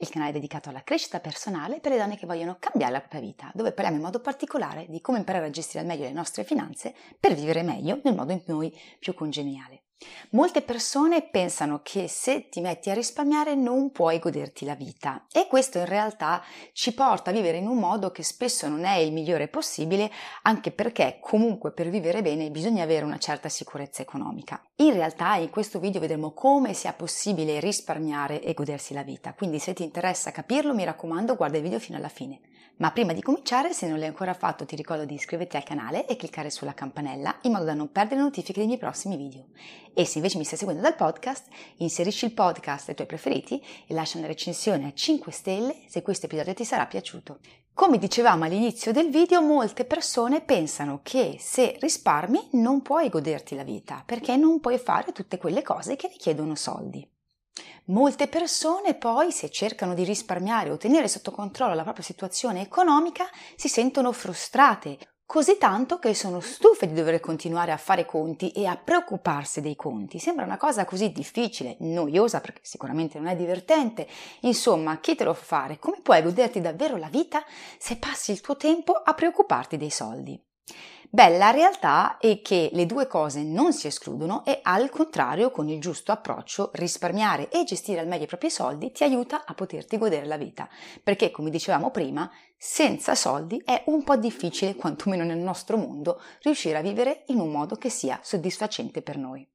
il canale dedicato alla crescita personale per le donne che vogliono cambiare la propria vita, dove parliamo in modo particolare di come imparare a gestire al meglio le nostre finanze per vivere meglio nel modo in noi più congeniale. Molte persone pensano che se ti metti a risparmiare non puoi goderti la vita e questo in realtà ci porta a vivere in un modo che spesso non è il migliore possibile anche perché comunque per vivere bene bisogna avere una certa sicurezza economica. In realtà in questo video vedremo come sia possibile risparmiare e godersi la vita, quindi se ti interessa capirlo mi raccomando guarda il video fino alla fine. Ma prima di cominciare, se non l'hai ancora fatto, ti ricordo di iscriverti al canale e cliccare sulla campanella in modo da non perdere notifiche dei miei prossimi video. E se invece mi stai seguendo dal podcast, inserisci il podcast ai tuoi preferiti e lascia una recensione a 5 stelle se questo episodio ti sarà piaciuto. Come dicevamo all'inizio del video, molte persone pensano che se risparmi non puoi goderti la vita, perché non puoi fare tutte quelle cose che richiedono soldi. Molte persone poi, se cercano di risparmiare o tenere sotto controllo la propria situazione economica, si sentono frustrate, così tanto che sono stufe di dover continuare a fare conti e a preoccuparsi dei conti. Sembra una cosa così difficile, noiosa perché sicuramente non è divertente. Insomma, chi te lo fa fare? Come puoi goderti davvero la vita se passi il tuo tempo a preoccuparti dei soldi? Beh, la realtà è che le due cose non si escludono e al contrario, con il giusto approccio, risparmiare e gestire al meglio i propri soldi ti aiuta a poterti godere la vita. Perché, come dicevamo prima, senza soldi è un po' difficile, quantomeno nel nostro mondo, riuscire a vivere in un modo che sia soddisfacente per noi.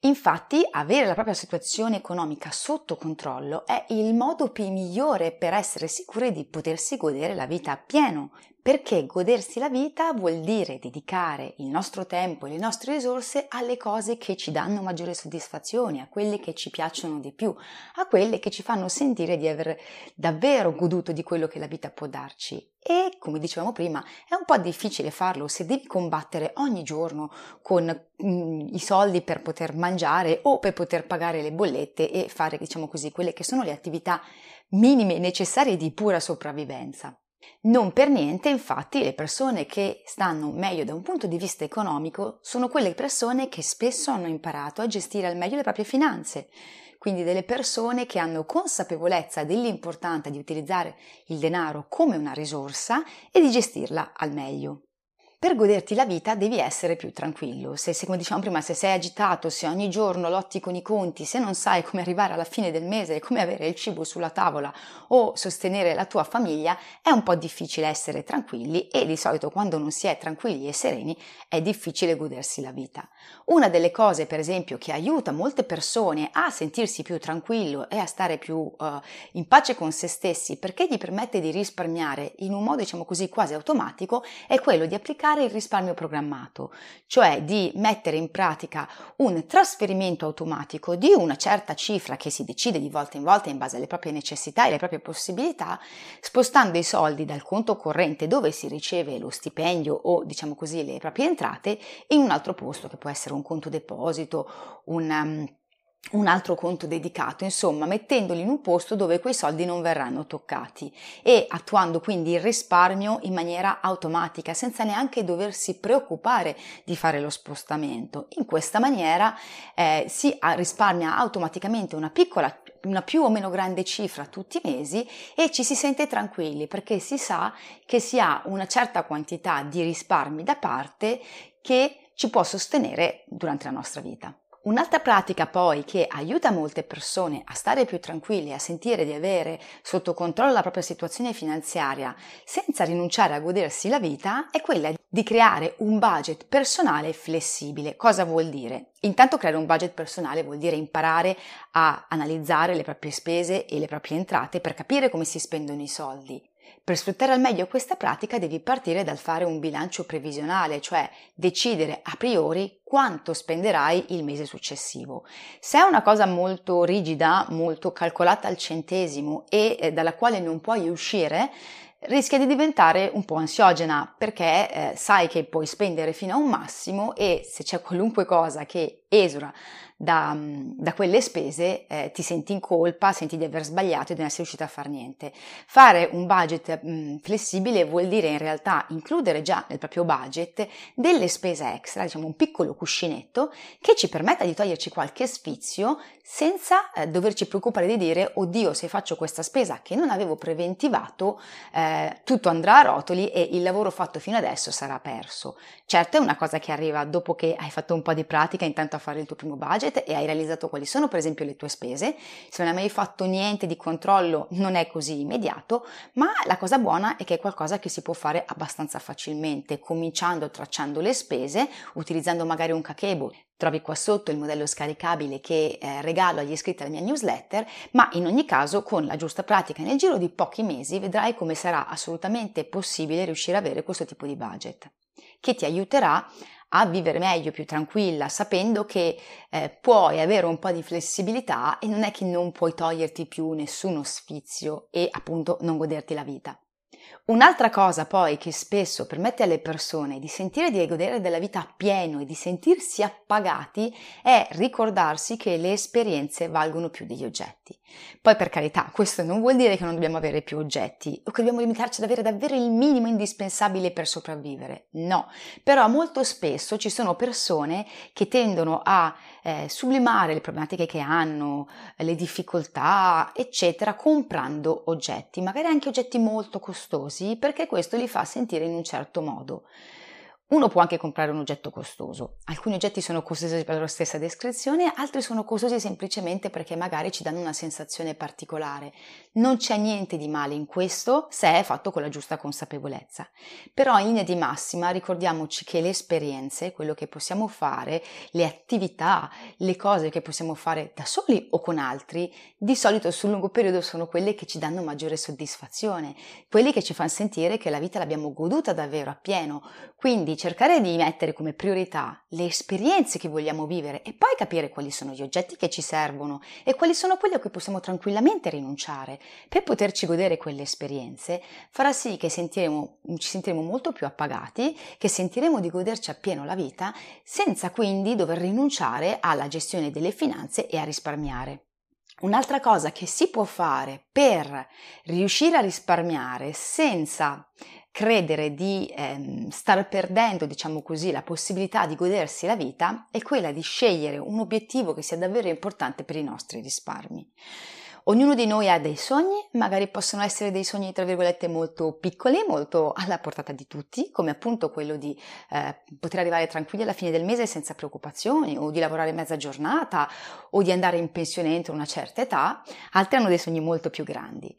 Infatti, avere la propria situazione economica sotto controllo è il modo più migliore per essere sicuri di potersi godere la vita appieno, perché godersi la vita vuol dire dedicare il nostro tempo e le nostre risorse alle cose che ci danno maggiore soddisfazione, a quelle che ci piacciono di più, a quelle che ci fanno sentire di aver davvero goduto di quello che la vita può darci. E, come dicevamo prima, è un po' difficile farlo se devi combattere ogni giorno con mm, i soldi per poter mangiare o per poter pagare le bollette e fare, diciamo così, quelle che sono le attività minime necessarie di pura sopravvivenza. Non per niente, infatti, le persone che stanno meglio da un punto di vista economico sono quelle persone che spesso hanno imparato a gestire al meglio le proprie finanze, quindi delle persone che hanno consapevolezza dell'importanza di utilizzare il denaro come una risorsa e di gestirla al meglio. Per goderti la vita devi essere più tranquillo. Se, come dicevamo prima, se sei agitato, se ogni giorno lotti con i conti, se non sai come arrivare alla fine del mese e come avere il cibo sulla tavola o sostenere la tua famiglia, è un po' difficile essere tranquilli e di solito quando non si è tranquilli e sereni è difficile godersi la vita. Una delle cose, per esempio, che aiuta molte persone a sentirsi più tranquillo e a stare più uh, in pace con se stessi perché gli permette di risparmiare in un modo, diciamo così, quasi automatico, è quello di applicare applicare il risparmio programmato, cioè di mettere in pratica un trasferimento automatico di una certa cifra che si decide di volta in volta in base alle proprie necessità e alle proprie possibilità, spostando i soldi dal conto corrente dove si riceve lo stipendio o diciamo così le proprie entrate in un altro posto che può essere un conto deposito, un um, un altro conto dedicato, insomma, mettendoli in un posto dove quei soldi non verranno toccati e attuando quindi il risparmio in maniera automatica, senza neanche doversi preoccupare di fare lo spostamento. In questa maniera eh, si risparmia automaticamente una piccola una più o meno grande cifra tutti i mesi e ci si sente tranquilli perché si sa che si ha una certa quantità di risparmi da parte che ci può sostenere durante la nostra vita. Un'altra pratica poi che aiuta molte persone a stare più tranquilli, a sentire di avere sotto controllo la propria situazione finanziaria senza rinunciare a godersi la vita è quella di creare un budget personale flessibile. Cosa vuol dire? Intanto creare un budget personale vuol dire imparare a analizzare le proprie spese e le proprie entrate per capire come si spendono i soldi. Per sfruttare al meglio questa pratica devi partire dal fare un bilancio previsionale, cioè decidere a priori quanto spenderai il mese successivo. Se è una cosa molto rigida, molto calcolata al centesimo e eh, dalla quale non puoi uscire, rischia di diventare un po' ansiogena perché eh, sai che puoi spendere fino a un massimo e se c'è qualunque cosa che esura da, mm, da quelle spese eh, ti senti in colpa, senti di aver sbagliato e di non essere riuscita a fare niente. Fare un budget mh, mm, flessibile vuol dire in realtà includere già nel proprio budget delle spese extra, diciamo un piccolo cuscinetto che ci permetta di toglierci qualche sfizio senza eh, doverci preoccupare di dire oddio se faccio questa spesa che non avevo preventivato eh, tutto andrà a rotoli e il lavoro fatto fino adesso sarà perso. Certo è una cosa che arriva dopo che hai fatto un po' di pratica intanto a fare il tuo primo budget budget e hai realizzato quali sono per esempio le tue spese. Se non hai mai fatto niente di controllo non è così immediato, ma la cosa buona è che è qualcosa che si può fare abbastanza facilmente, cominciando tracciando le spese, utilizzando magari un kakebo. Trovi qua sotto il modello scaricabile che eh, regalo agli iscritti alla mia newsletter, ma in ogni caso con la giusta pratica nel giro di pochi mesi vedrai come sarà assolutamente possibile riuscire ad avere questo tipo di budget che ti aiuterà a vivere meglio, più tranquilla, sapendo che eh, puoi avere un po' di flessibilità e non è che non puoi toglierti più nessuno sfizio e appunto non goderti la vita. Un'altra cosa poi che spesso permette alle persone di sentire di godere della vita appieno e di sentirsi appagati è ricordarsi che le esperienze valgono più degli oggetti. Poi per carità, questo non vuol dire che non dobbiamo avere più oggetti o che dobbiamo limitarci ad avere davvero il minimo indispensabile per sopravvivere. No, però molto spesso ci sono persone che tendono a eh, sublimare le problematiche che hanno, le difficoltà, eccetera, comprando oggetti, magari anche oggetti molto costosi, perché questo li fa sentire in un certo modo. Uno può anche comprare un oggetto costoso. Alcuni oggetti sono costosi per la loro stessa descrizione, altri sono costosi semplicemente perché magari ci danno una sensazione particolare. Non c'è niente di male in questo se è fatto con la giusta consapevolezza. Però in linea di massima ricordiamoci che le esperienze, quello che possiamo fare, le attività, le cose che possiamo fare da soli o con altri, di solito sul lungo periodo sono quelle che ci danno maggiore soddisfazione, quelle che ci fanno sentire che la vita l'abbiamo goduta davvero appieno. Quindi cercare di mettere come priorità le esperienze che vogliamo vivere e poi capire quali sono gli oggetti che ci servono e quali sono quelli a cui possiamo tranquillamente rinunciare per poterci godere quelle esperienze farà sì che sentiremo, ci sentiremo molto più appagati, che sentiremo di goderci appieno la vita senza quindi dover rinunciare alla gestione delle finanze e a risparmiare. Un'altra cosa che si può fare per riuscire a risparmiare senza credere di ehm, star perdendo, diciamo così, la possibilità di godersi la vita è quella di scegliere un obiettivo che sia davvero importante per i nostri risparmi. Ognuno di noi ha dei sogni, magari possono essere dei sogni tra virgolette molto piccoli, molto alla portata di tutti, come appunto quello di eh, poter arrivare tranquilli alla fine del mese senza preoccupazioni, o di lavorare mezza giornata, o di andare in pensione entro una certa età, altri hanno dei sogni molto più grandi.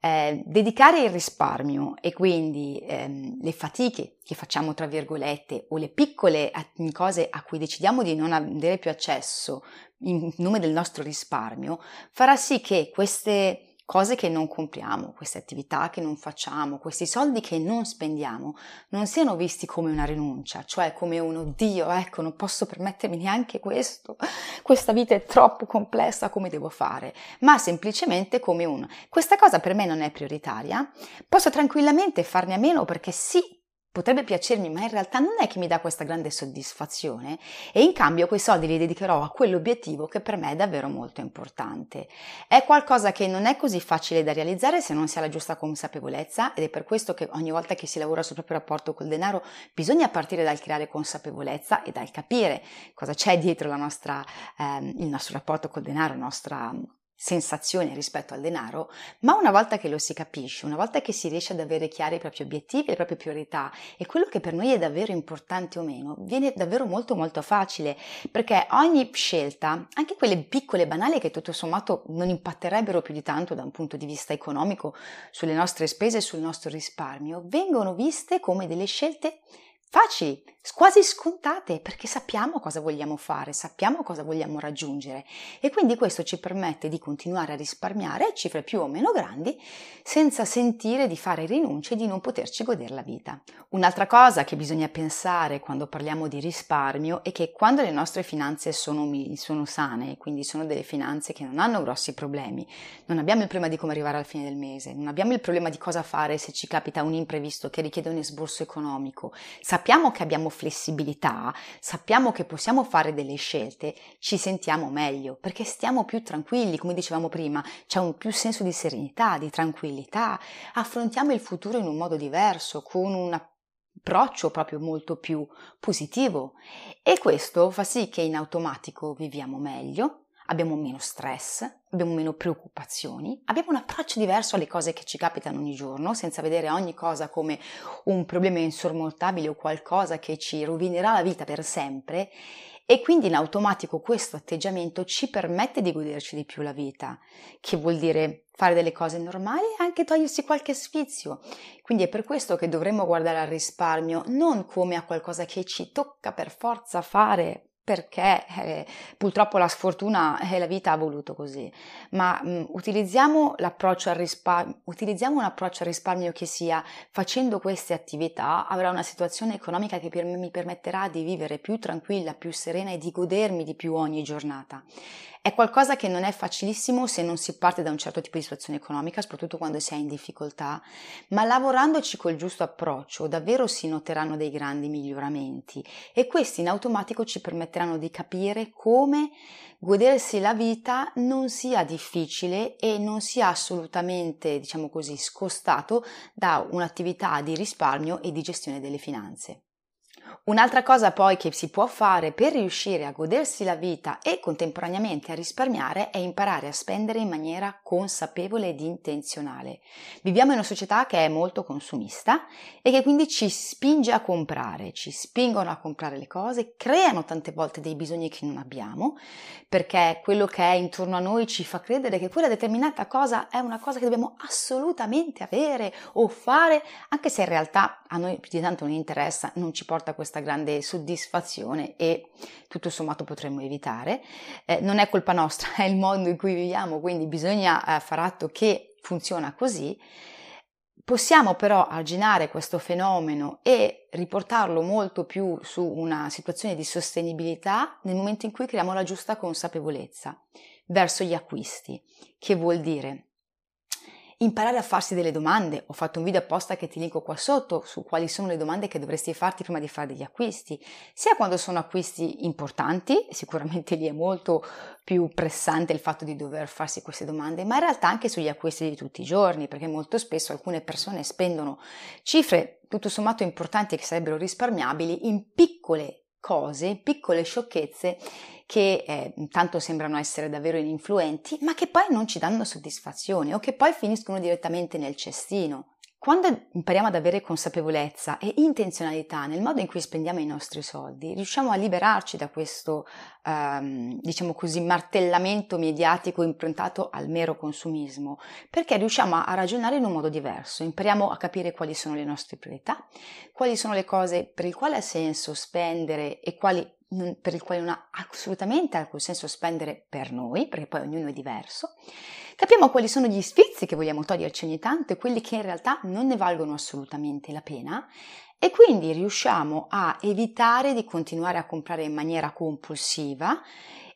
Eh, dedicare il risparmio e quindi ehm, le fatiche che facciamo tra virgolette o le piccole cose a cui decidiamo di non avere più accesso in nome del nostro risparmio farà sì che queste cose che non compriamo, queste attività che non facciamo, questi soldi che non spendiamo, non siano visti come una rinuncia, cioè come un oddio, ecco, non posso permettermi neanche questo, questa vita è troppo complessa, come devo fare, ma semplicemente come un questa cosa per me non è prioritaria, posso tranquillamente farne a meno perché sì, potrebbe piacermi, ma in realtà non è che mi dà questa grande soddisfazione e in cambio quei soldi li dedicherò a quell'obiettivo che per me è davvero molto importante. È qualcosa che non è così facile da realizzare se non si ha la giusta consapevolezza ed è per questo che ogni volta che si lavora sul proprio rapporto col denaro bisogna partire dal creare consapevolezza e dal capire cosa c'è dietro nostra, ehm, il nostro rapporto col denaro, la nostra sensazione rispetto al denaro, ma una volta che lo si capisce, una volta che si riesce ad avere chiari i propri obiettivi, le proprie priorità e quello che per noi è davvero importante o meno, viene davvero molto molto facile, perché ogni scelta, anche quelle piccole e banali che tutto sommato non impatterebbero più di tanto da un punto di vista economico sulle nostre spese e sul nostro risparmio, vengono viste come delle scelte facili, quasi scontate, perché sappiamo cosa vogliamo fare, sappiamo cosa vogliamo raggiungere e quindi questo ci permette di continuare a risparmiare cifre più o meno grandi senza sentire di fare rinunce e di non poterci godere la vita. Un'altra cosa che bisogna pensare quando parliamo di risparmio è che quando le nostre finanze sono, sono sane, quindi sono delle finanze che non hanno grossi problemi, non abbiamo il problema di come arrivare al fine del mese, non abbiamo il problema di cosa fare se ci capita un imprevisto che richiede un esborso economico, sappiamo che abbiamo flessibilità, sappiamo che possiamo fare delle scelte, ci sentiamo meglio perché stiamo più tranquilli, come dicevamo prima, c'è un più senso di serenità, di tranquillità, affrontiamo il futuro in un modo diverso, con un approccio proprio molto più positivo. E questo fa sì che in automatico viviamo meglio, abbiamo meno stress, abbiamo meno preoccupazioni, abbiamo un approccio diverso alle cose che ci capitano ogni giorno, senza vedere ogni cosa come un problema insormontabile o qualcosa che ci rovinerà la vita per sempre e quindi in automatico questo atteggiamento ci permette di goderci di più la vita, che vuol dire fare delle cose normali e anche togliersi qualche sfizio. Quindi è per questo che dovremmo guardare al risparmio non come a qualcosa che ci tocca per forza fare perché eh, purtroppo la sfortuna e eh, la vita ha voluto così, ma mh, mm, utilizziamo, l'approccio al risparmio, utilizziamo un approccio al risparmio che sia facendo queste attività avrà una situazione economica che per mi permetterà di vivere più tranquilla, più serena e di godermi di più ogni giornata. È qualcosa che non è facilissimo se non si parte da un certo tipo di situazione economica, soprattutto quando si è in difficoltà, ma lavorandoci col giusto approccio davvero si noteranno dei grandi miglioramenti e questi in automatico ci permetteranno di capire come godersi la vita non sia difficile e non sia assolutamente, diciamo così, scostato da un'attività di risparmio e di gestione delle finanze. Un'altra cosa poi che si può fare per riuscire a godersi la vita e contemporaneamente a risparmiare è imparare a spendere in maniera consapevole ed intenzionale. Viviamo in una società che è molto consumista e che quindi ci spinge a comprare, ci spingono a comprare le cose, creano tante volte dei bisogni che non abbiamo, perché quello che è intorno a noi ci fa credere che quella determinata cosa è una cosa che dobbiamo assolutamente avere o fare, anche se in realtà a noi più di tanto non interessa, non ci porta questa questa grande soddisfazione e tutto sommato potremmo evitare. Eh, non è colpa nostra, è il mondo in cui viviamo, quindi bisogna eh, far atto che funziona così. Possiamo però arginare questo fenomeno e riportarlo molto più su una situazione di sostenibilità nel momento in cui creiamo la giusta consapevolezza verso gli acquisti, che vuol dire imparare a farsi delle domande. Ho fatto un video apposta che ti linko qua sotto su quali sono le domande che dovresti farti prima di fare degli acquisti, sia quando sono acquisti importanti, sicuramente lì è molto più pressante il fatto di dover farsi queste domande, ma in realtà anche sugli acquisti di tutti i giorni, perché molto spesso alcune persone spendono cifre tutto sommato importanti che sarebbero risparmiabili in piccole cose, piccole sciocchezze che eh, tanto sembrano essere davvero ininfluenti, ma che poi non ci danno soddisfazione o che poi finiscono direttamente nel cestino. Quando impariamo ad avere consapevolezza e intenzionalità nel modo in cui spendiamo i nostri soldi, riusciamo a liberarci da questo, ehm, diciamo così, martellamento mediatico improntato al mero consumismo, perché riusciamo a ragionare in un modo diverso, impariamo a capire quali sono le nostre priorità, quali sono le cose per le quali ha senso spendere e quali per il quale non ha assolutamente alcun senso spendere per noi, perché poi ognuno è diverso. Capiamo quali sono gli sfizi che vogliamo toglierci ogni tanto e quelli che in realtà non ne valgono assolutamente la pena e quindi riusciamo a evitare di continuare a comprare in maniera compulsiva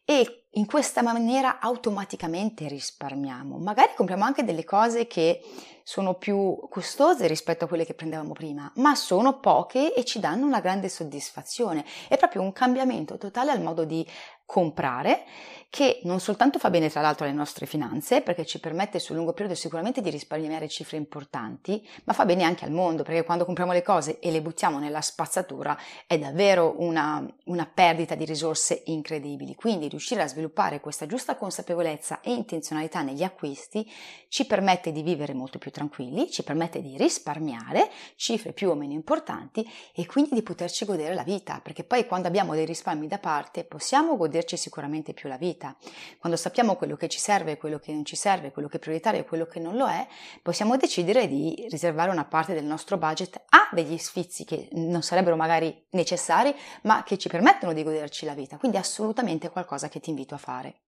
e in questa maniera automaticamente risparmiamo. Magari compriamo anche delle cose che sono più costose rispetto a quelle che prendevamo prima, ma sono poche e ci danno una grande soddisfazione. È proprio un cambiamento totale al modo di comprare che non soltanto fa bene tra l'altro alle nostre finanze perché ci permette sul lungo periodo sicuramente di risparmiare cifre importanti, ma fa bene anche al mondo perché quando compriamo le cose e le buttiamo nella spazzatura è davvero una, una perdita di risorse incredibili. Quindi riuscire a sviluppare questa giusta consapevolezza e intenzionalità negli acquisti ci permette di vivere molto più tranquilli, ci permette di risparmiare cifre più o meno importanti e quindi di poterci godere la vita perché poi quando abbiamo dei risparmi da parte possiamo goderci sicuramente più la vita. Quando sappiamo quello che ci serve, quello che non ci serve, quello che è prioritario e quello che non lo è, possiamo decidere di riservare una parte del nostro budget a degli sfizi che non sarebbero magari necessari, ma che ci permettono di goderci la vita. Quindi assolutamente qualcosa che ti invito a fare.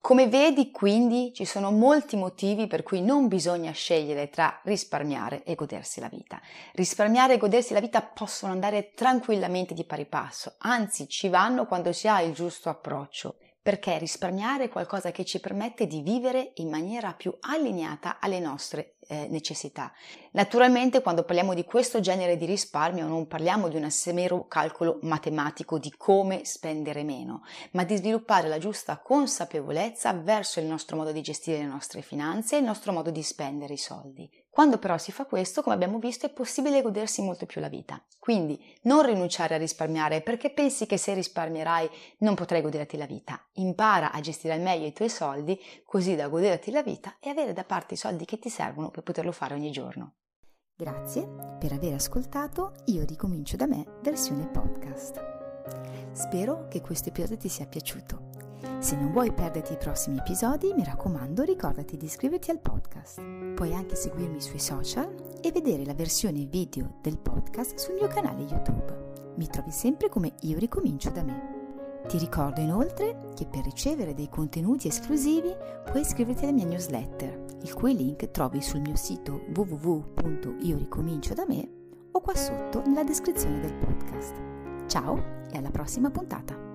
Come vedi, quindi, ci sono molti motivi per cui non bisogna scegliere tra risparmiare e godersi la vita. Risparmiare e godersi la vita possono andare tranquillamente di pari passo, anzi ci vanno quando si ha il giusto approccio perché risparmiare è qualcosa che ci permette di vivere in maniera più allineata alle nostre eh, necessità. Naturalmente quando parliamo di questo genere di risparmio non parliamo di un mero calcolo matematico di come spendere meno, ma di sviluppare la giusta consapevolezza verso il nostro modo di gestire le nostre finanze e il nostro modo di spendere i soldi. Quando però si fa questo, come abbiamo visto, è possibile godersi molto più la vita. Quindi non rinunciare a risparmiare perché pensi che se risparmierai non potrai goderti la vita. Impara a gestire al meglio i tuoi soldi così da goderti la vita e avere da parte i soldi che ti servono per poterlo fare ogni giorno. Grazie per aver ascoltato Io ricomincio da me versione podcast. Spero che questo episodio ti sia piaciuto. Se non vuoi perderti i prossimi episodi, mi raccomando, ricordati di iscriverti al podcast. Puoi anche seguirmi sui social e vedere la versione video del podcast sul mio canale YouTube. Mi trovi sempre come Io ricomincio da me. Ti ricordo inoltre che per ricevere dei contenuti esclusivi puoi iscriverti alla mia newsletter, il cui link trovi sul mio sito www.ioricomincio da me o qua sotto nella descrizione del podcast. Ciao e alla prossima puntata!